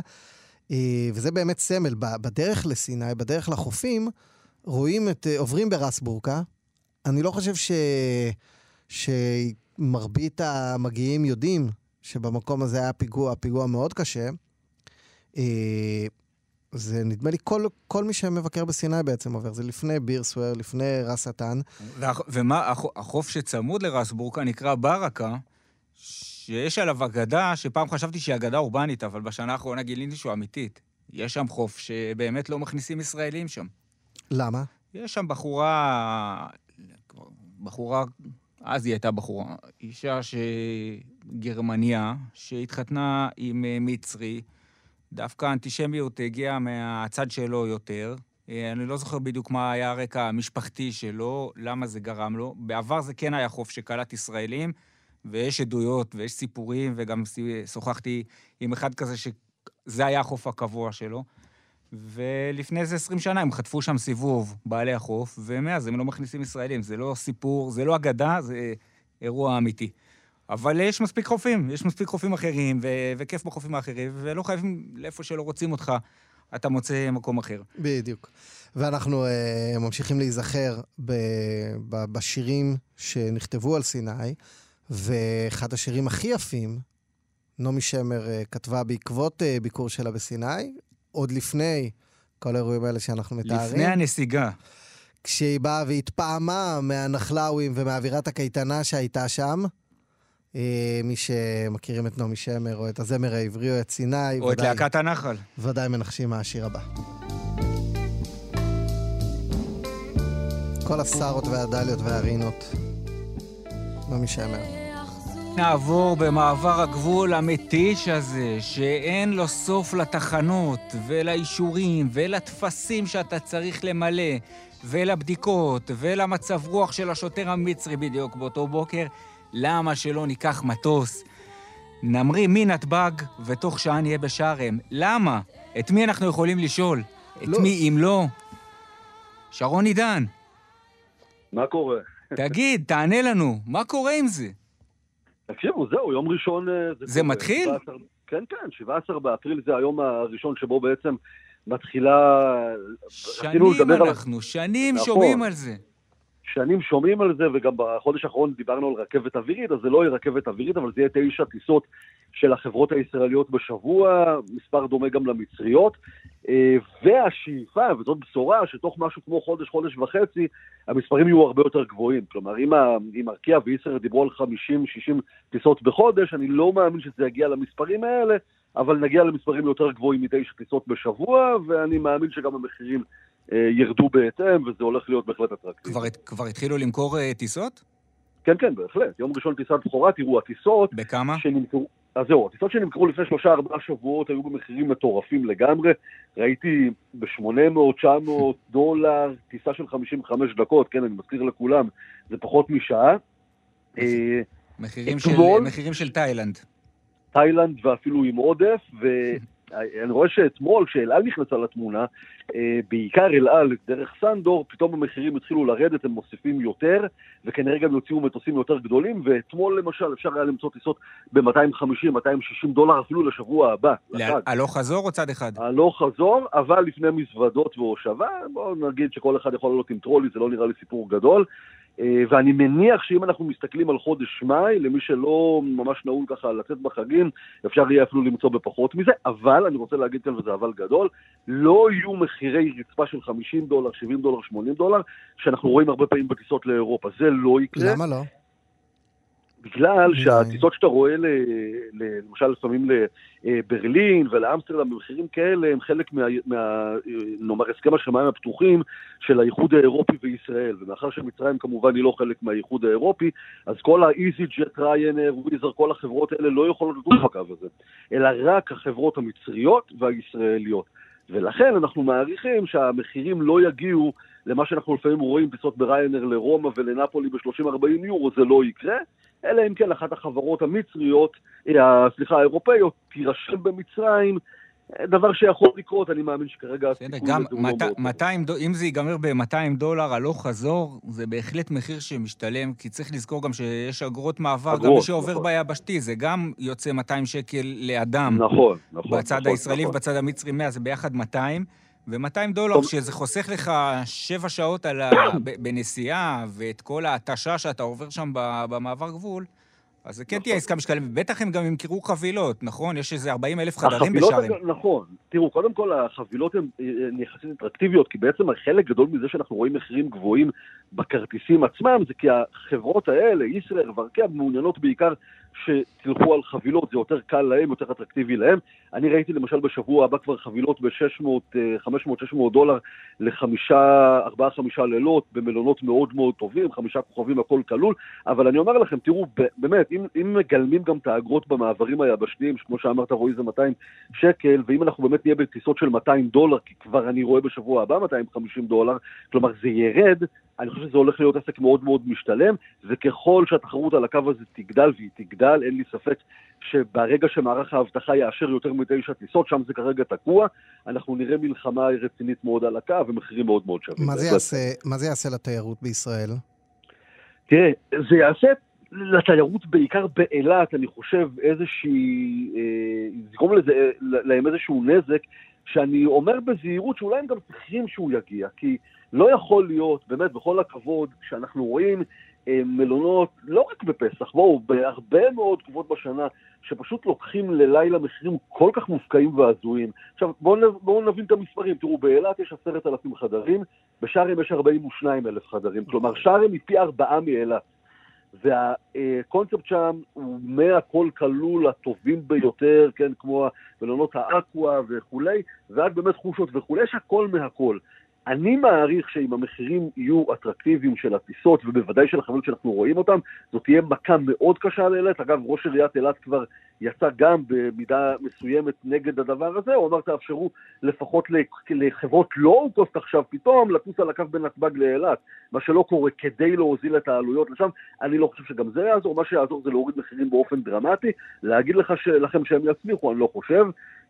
אה, וזה באמת סמל. בדרך לסיני, בדרך לחופים, רואים את, אה, עוברים ברס בורקה. אני לא חושב ש... שמרבית המגיעים יודעים שבמקום הזה היה פיגוע, פיגוע מאוד קשה. זה נדמה לי כל, כל מי שמבקר בסיני בעצם עובר, זה לפני ביר סוואר, לפני רס אטן. ומה, החוף שצמוד לרס בורקה נקרא ברקה, שיש עליו אגדה, שפעם חשבתי שהיא אגדה אורבנית, אבל בשנה האחרונה גיליתי שהוא אמיתית. יש שם חוף שבאמת לא מכניסים ישראלים שם. למה? יש שם בחורה, בחורה, אז היא הייתה בחורה, אישה שגרמניה, שהתחתנה עם אה, מצרי, דווקא האנטישמיות הגיעה מהצד שלו יותר. אה, אני לא זוכר בדיוק מה היה הרקע המשפחתי שלו, למה זה גרם לו. בעבר זה כן היה חוף שקלט ישראלים, ויש עדויות ויש סיפורים, וגם שוחחתי עם אחד כזה שזה היה החוף הקבוע שלו. ולפני איזה 20 שנה הם חטפו שם סיבוב, בעלי החוף, ומאז הם לא מכניסים ישראלים. זה לא סיפור, זה לא אגדה, זה אירוע אמיתי. אבל יש מספיק חופים, יש מספיק חופים אחרים, ו- וכיף בחופים האחרים, ולא חייבים, לאיפה שלא רוצים אותך, אתה מוצא מקום אחר. בדיוק. ואנחנו uh, ממשיכים להיזכר ב- ב- בשירים שנכתבו על סיני, ואחד השירים הכי יפים, נעמי שמר uh, כתבה בעקבות uh, ביקור שלה בסיני, עוד לפני כל האירועים האלה שאנחנו מתארים. לפני הנסיגה. כשהיא באה והתפעמה מהנחלאווים ומאווירת הקייטנה שהייתה שם. אה, מי שמכירים את נעמי שמר, או את הזמר העברי, או את סיני. או ודאי, את להקת הנחל. ודאי מנחשים מה השיר הבא. כל הסארות והדליות והרינות. נעמי שמר. נעבור במעבר הגבול המתיש הזה, שאין לו סוף לתחנות, ולאישורים, ולטפסים שאתה צריך למלא, ולבדיקות, ולמצב רוח של השוטר המצרי בדיוק באותו בוקר. למה שלא ניקח מטוס, נמריא מנתב"ג, ותוך שעה נהיה בשארם? למה? את מי אנחנו יכולים לשאול? את לא. מי אם לא? שרון עידן. מה קורה? תגיד, תענה לנו, מה קורה עם זה? תקשיבו, זהו, יום ראשון... אה, זה, זה מתחיל? 17, כן, כן, 17 באפריל זה היום הראשון שבו בעצם מתחילה... שנים אנחנו, על... שנים נכון. שומעים על זה. שנים שומעים על זה, וגם בחודש האחרון דיברנו על רכבת אווירית, אז זה לא יהיה רכבת אווירית, אבל זה יהיה תשע טיסות של החברות הישראליות בשבוע, מספר דומה גם למצריות. אה, והשאיפה, וזאת בשורה, שתוך משהו כמו חודש, חודש וחצי, המספרים יהיו הרבה יותר גבוהים. כלומר, אם ארקיע וישראל דיברו על 50-60 טיסות בחודש, אני לא מאמין שזה יגיע למספרים האלה, אבל נגיע למספרים יותר גבוהים מתשע טיסות בשבוע, ואני מאמין שגם המחירים ירדו בהתאם, וזה הולך להיות בהחלט אטרקטיבי. כבר, כבר התחילו למכור uh, טיסות? כן, כן, בהחלט. יום ראשון טיסת בכורה, תראו, הטיסות... בכמה? שנמכרו... אז זהו, הטיסות שנמכרו לפני שלושה ארבעה שבועות היו במחירים מטורפים לגמרי. ראיתי ב-800-900 *laughs* דולר טיסה של 55 דקות, כן, אני מזכיר לכולם, זה פחות משעה. אה, מחירים, של, מחירים של תאילנד. תאילנד ואפילו עם עודף, ו... *laughs* אני רואה שאתמול, כשאל על נכנסה לתמונה, אה, בעיקר אל על, דרך סנדור, פתאום המחירים התחילו לרדת, הם מוסיפים יותר, וכנראה גם יוציאו מטוסים יותר גדולים, ואתמול למשל אפשר היה למצוא טיסות ב-250-260 דולר אפילו לשבוע הבא. הלוך חזור או צד אחד? הלוך חזור, אבל לפני מזוודות והושבה, בואו נגיד שכל אחד יכול לעלות עם טרולי, זה לא נראה לי סיפור גדול. אה, ואני מניח שאם אנחנו מסתכלים על חודש מאי, למי שלא ממש נהוג ככה לצאת בחגים, אפשר יהיה אפילו למצוא בפחות מזה, אבל, אני רוצה להגיד כאן וזה אבל גדול, לא יהיו מחירי רצפה של 50 דולר, 70 דולר, 80 דולר, שאנחנו רואים הרבה פעמים בטיסות לאירופה. זה לא יקרה. למה לא? בגלל. שהטיסות שאתה רואה, ל, ל, למשל לפעמים לברלין ולאמסטרדם במחירים כאלה, הם חלק מה, מה נאמר, הסכם השמיים הפתוחים של האיחוד האירופי וישראל. ומאחר שמצרים כמובן היא לא חלק מהאיחוד האירופי, אז כל ה-EasyJet, Ryanair, וויזר, כל החברות האלה לא יכולות לטוס בקו הזה, אלא רק החברות המצריות והישראליות. ולכן אנחנו מעריכים שהמחירים לא יגיעו למה שאנחנו לפעמים רואים טיסות בריינר לרומא ולנפולי ב-30-40 יורו, זה לא יקרה, אלא אם כן אחת החברות המצריות, אה, סליחה, האירופאיות, תירשם במצרים, דבר שיכול לקרות, אני מאמין שכרגע בסדר, הסיכוי גם לזה הוא לא מאוד 200 דולר, אם זה ייגמר ב-200 דולר הלוך חזור, זה בהחלט מחיר שמשתלם, כי צריך לזכור גם שיש אגרות מעבר, גם אגרות, מי שעובר נכון. ביבשתי, זה גם יוצא 200 שקל לאדם. נכון, נכון. בצד נכון, הישראלי נכון. ובצד המצרי 100, זה ביחד 200. ו-200 דולר. שזה חוסך לך שבע שעות על ה... *coughs* בנסיעה, ואת כל ההתשה שאתה עובר שם במעבר גבול, אז זה כן. תהיה עסקה משקלת. בטח הם גם ימכרו חבילות, נכון? יש איזה 40 אלף חדרים. אגב, נכון. תראו, קודם כל החבילות הן אה, יחסית אטרקטיביות, כי בעצם חלק גדול מזה שאנחנו רואים מחירים גבוהים בכרטיסים עצמם, זה כי החברות האלה, ישראייר וארקיע, מעוניינות בעיקר שתלכו על חבילות, זה יותר קל להם, יותר אטרקטיבי להם. אני ראיתי למשל בשבוע הבא כבר חבילות ב-600, 500-600 דולר לחמישה, ארבעה, חמישה לילות, במלונות מאוד מאוד טובים, חמישה כוכבים, הכל כלול. אבל אני אומר לכם, תראו, באמת, אם, אם מגלמים גם את האגרות במעברים היבשתיים, כמו שאמרת, רועי, זה 200 שקל, ואם אנחנו באמת נהיה בטיסות של 200 דולר, כי כבר אני רואה בשבוע הבא 250 דולר, כלומר זה ירד, אני חושב שזה הולך להיות עסק מאוד מאוד משתלם, וככל שהתחרות על הקו הזה תגדל, והיא תגדל, אין לי ספק שברגע שמערך האבטחה יאשר יותר מתשע טיסות, שם זה כרגע תקוע, אנחנו נראה מלחמה רצינית מאוד על הקו ומחירים מאוד מאוד שווים. מה זה. יעשה- מה זה יעשה לתיירות בישראל? תראה, זה יעשה לתיירות בעיקר באילת, אני חושב, איזושהי... אה, זה יגרום לזה, אה, להם איזשהו נזק, שאני אומר בזהירות שאולי הם גם צריכים שהוא יגיע, כי לא יכול להיות, באמת, בכל הכבוד, שאנחנו רואים אה, מלונות, לא רק בפסח, בואו, בהרבה מאוד תקופות בשנה, שפשוט לוקחים ללילה מחירים כל כך מופקעים והזויים. עכשיו, בואו בואו נבין את המספרים. תראו, באילת יש עשרת אלפים חדרים, בשארם יש 42 אלף חדרים. כלומר, שארם היא פי ארבעה מאילת. והקונספט שם הוא מהכל כלול, הטובים ביותר, כן, כמו מלונות האקווה וכולי, ועד באמת חושות וכולי, יש הכל מהכל. אני מעריך שאם המחירים יהיו אטרקטיביים של הטיסות, ובוודאי של החבילות שאנחנו רואים אותם, זאת תהיה מכה מאוד קשה לאילת. אגב, ראש עיריית אילת כבר יצא גם במידה מסוימת נגד הדבר הזה, הוא אמר תאפשרו לפחות לחברות לואו-קוסט עכשיו פתאום לטוס על הקו בין נתב"ג לאילת, מה שלא קורה כדי להוזיל את העלויות לשם, אני לא חושב שגם זה יעזור, מה שיעזור זה להוריד מחירים באופן דרמטי, להגיד לך לכם שהם יצליחו, אני לא חושב.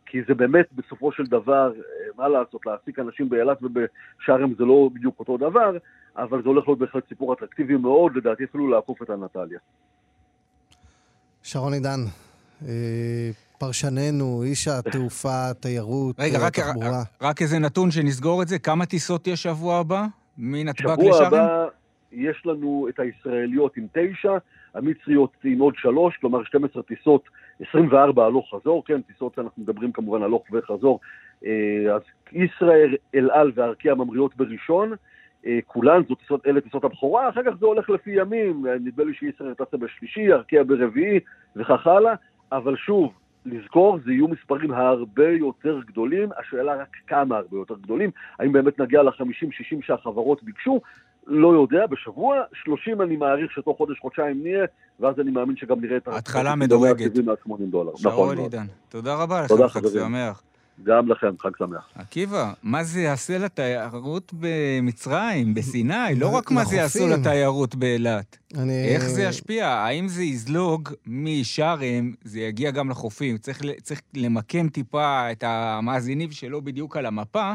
כי זה באמת בסופו של דבר, מה לעשות, להעסיק אנשים באילת ובשארם זה לא בדיוק אותו דבר, אבל זה הולך להיות בהחלט סיפור אטרקטיבי מאוד, לדעתי אפילו לעקוף את הנטליה. שרון עידן, אה, פרשננו, איש התעופה, התיירות, רגע, רק, התחבורה. רק איזה נתון שנסגור את זה, כמה טיסות יש שבוע הבא? מנתב"ג שבוע לשארם? הבא יש לנו את הישראליות עם תשע, המצריות עם עוד שלוש, כלומר 12 טיסות, 24 הלוך חזור, כן, טיסות אנחנו מדברים כמובן הלוך וחזור. אז ישראייר, אל על וארקיע ממריאות בראשון, כולן, זאת טיסות, אלה טיסות הבכורה, אחר כך זה הולך לפי ימים, נדמה לי שישראל טסה בשלישי, ארקיע ברביעי וכך הלאה, אבל שוב, לזכור, זה יהיו מספרים הרבה יותר גדולים, השאלה רק כמה הרבה יותר גדולים, האם באמת נגיע ל-50-60 שהחברות ביקשו, לא יודע, בשבוע, 30 אני מעריך שתוך חודש-חודשיים נהיה, ואז אני מאמין שגם נראה את... התחלה מדורגת. נכון מאוד. עידן, תודה רבה לך, חג. שמח. גם לכם, חג שמח. עקיבא, מה זה יעשה לתיירות במצרים, בסיני? לא רק מה זה יעשו. לתיירות באילת. אני... איך זה ישפיע? האם זה יזלוג משארם, זה יגיע גם לחופים? צריך, למקם טיפה את המאזינים שלא בדיוק על המפה.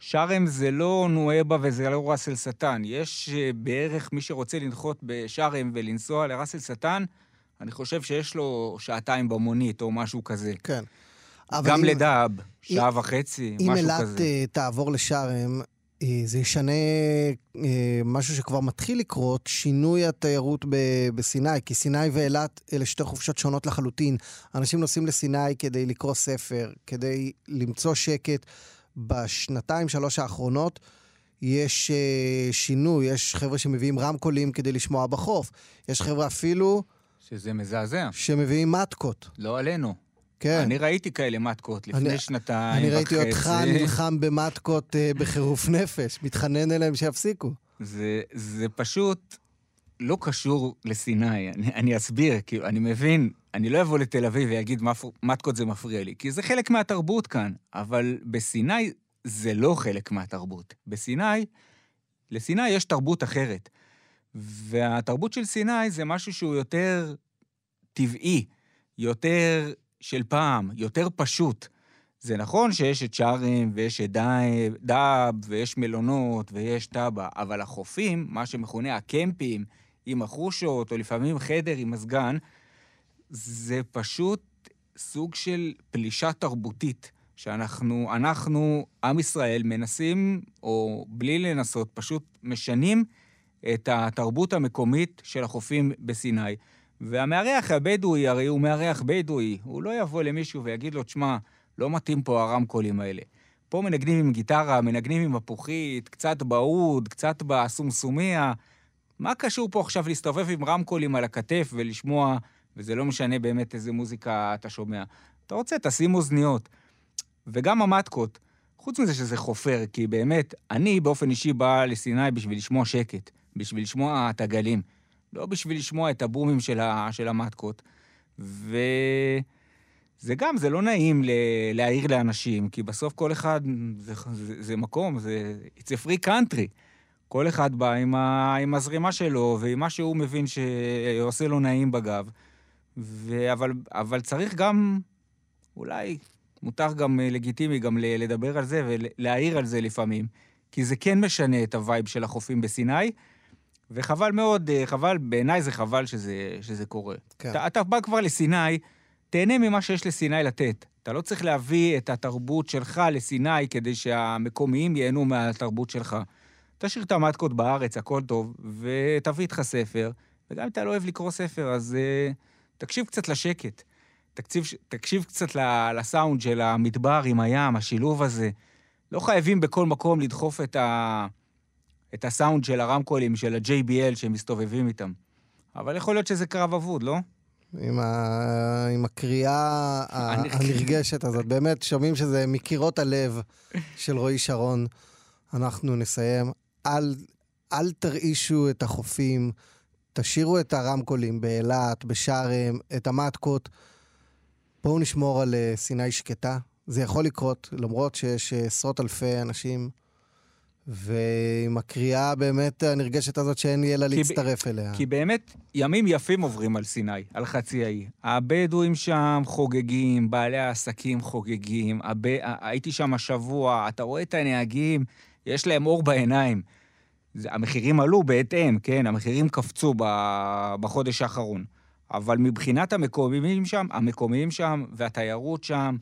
שארם זה לא נואבה וזה לא ראסל שטן. יש אה, בערך מי שרוצה לנחות בשארם ולנסוע לראסל שטן, אני חושב שיש לו שעתיים במונית או משהו כזה. כן. גם אם- לדאב, שעה וחצי, אם משהו אילת כזה. אה, תעבור לשארם, אה, זה ישנה אה, משהו שכבר מתחיל לקרות, שינוי התיירות ב- בסיני, כי סיני ואילת אלה שתי חופשות שונות לחלוטין. אנשים נוסעים לסיני כדי לקרוא ספר, כדי למצוא שקט. בשנתיים, שלוש האחרונות יש אה, שינוי, יש חבר'ה שמביאים רמקולים כדי לשמוע בחוף. יש חבר'ה אפילו שזה מזעזע. שמביאים מתקות. לא עלינו. כן. אני ראיתי כאלה מתקות לפני אני- שנתיים אני ראיתי וחצי. אותך נלחם במתקות אה, בחירוף נפש, מתחנן אליהם שיפסיקו. זה, זה פשוט לא קשור לסיני. אני, אני אסביר, כאילו, אני מבין, אני לא אבוא לתל אביב ואגיד "מפ- מתקות זה מפריע לי, כי זה חלק מהתרבות כאן, אבל בסיני זה לא חלק מהתרבות. בסיני, לסיני יש תרבות אחרת. והתרבות של סיני זה משהו שהוא יותר טבעי, יותר של פעם, יותר פשוט. זה נכון שיש את שארם ויש את דאב ויש מלונות ויש טאבה, אבל החופים, מה שמכונה הקמפים, עם החושות, או לפעמים חדר עם מזגן, זה פשוט סוג של פלישה תרבותית, שאנחנו, אנחנו, עם ישראל, מנסים, או בלי לנסות, פשוט משנים את התרבות המקומית של החופים בסיני. והמארח הבדואי, הרי הוא מארח בדואי, הוא לא יבוא למישהו ויגיד לו, תשמע, לא מתאים פה הרמקולים האלה. פה מנגנים עם גיטרה, מנגנים עם מפוחית, קצת באוד, קצת בסומסומיה. מה קשור פה עכשיו להסתובב עם רמקולים על הכתף ולשמוע, וזה לא משנה באמת איזה מוזיקה אתה שומע. אתה רוצה, תשים אוזניות. וגם המטקות, חוץ מזה שזה חופר, כי באמת, אני באופן אישי בא לסיני בשביל לשמוע שקט, בשביל לשמוע את הגלים, לא בשביל לשמוע את הבומים של, ה, של המטקות. וזה גם, זה לא נעים ל... להעיר לאנשים, כי בסוף כל אחד, זה, זה, זה מקום, זה... It's a free country. כל אחד בא עם, ה... עם הזרימה שלו ועם מה שהוא מבין שעושה לו נעים בגב. ו... אבל, אבל צריך גם, אולי מותר גם אה, לגיטימי גם לדבר על זה ולהעיר על זה לפעמים, כי זה כן משנה את ה vibe של החופים בסיני, וחבל מאוד, אה, חבל, בעיניי זה חבל שזה, שזה קורה. כן. אתה, אתה בא כבר לסיני, תהנה ממה שיש לסיני לתת. אתה לא צריך להביא את התרבות שלך לסיני כדי שהמקומיים ייהנו מהתרבות שלך. תשאיר את המטקות בארץ, הכל טוב, ותביא איתך ספר, וגם אם אתה לא אוהב לקרוא ספר, אז אה, תקשיב קצת לשקט. תקשיב, תקשיב קצת לסאונד של המדבר עם הים, השילוב הזה. לא חייבים בכל מקום לדחוף את, ה, את הסאונד של הרמקולים, של ה-JBL שהם מסתובבים איתם. אבל יכול להיות שזה קרב אבוד, לא? עם, ה... עם הקריאה הנרגשת הזאת. באמת, שומעים שזה מקירות הלב של רועי שרון. אנחנו נסיים. אל, אל תרעישו את החופים, תשאירו את הרמקולים באילת, בשארם, את המטקות. בואו נשמור על אה, סיני שקטה. זה יכול לקרות, למרות שיש אה, עשרות אלפי אנשים, ועם הקריאה באמת הנרגשת הזאת שאין לי אלא ב- להצטרף אליה. כי באמת, ימים יפים עוברים על סיני, על חצי האי. הבדואים שם חוגגים, בעלי העסקים חוגגים, הב... הייתי שם השבוע, אתה רואה את הנהגים, יש להם אור בעיניים. זה, המחירים עלו בהתאם, כן? המחירים קפצו ב... בחודש האחרון. אבל מבחינת המקומיים שם, המקומיים שם והתיירות שם,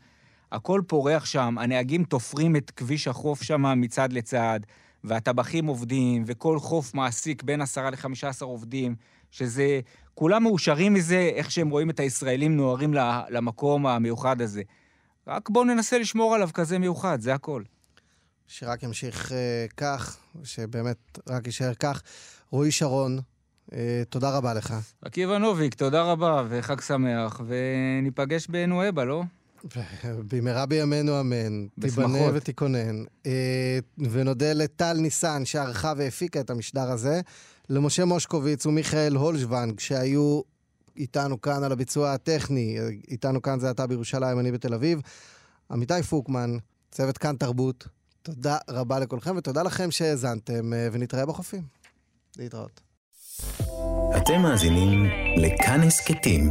הכל פורח שם, הנהגים תופרים את כביש החוף שם מצד לצד, והטבחים עובדים, וכל חוף מעסיק בין עשרה לחמישה עשר עובדים, שזה... כולם מאושרים מזה, איך שהם רואים את הישראלים נוהרים למקום המיוחד הזה. רק בואו ננסה לשמור עליו כזה מיוחד, זה הכל. שרק ימשיך uh, כך, שבאמת רק יישאר כך. רועי שרון, uh, תודה רבה לך. עקיבא נוביק, תודה רבה וחג שמח, וניפגש בנואבה, לא? במהרה בימינו אמן. בשמחות. תיבנה ותיכונן. Uh, ונודה לטל ניסן שערכה והפיקה את המשדר הזה, למשה מושקוביץ ומיכאל הולשוונג שהיו איתנו כאן על הביצוע הטכני, איתנו כאן זה אתה בירושלים, אני בתל אביב. עמיתי פוקמן, צוות כאן תרבות, תודה רבה לכולכם ותודה לכם שהאזנתם, אה, ונתראה בחופים. להתראות. אתם מאזינים לכאן הסכתים,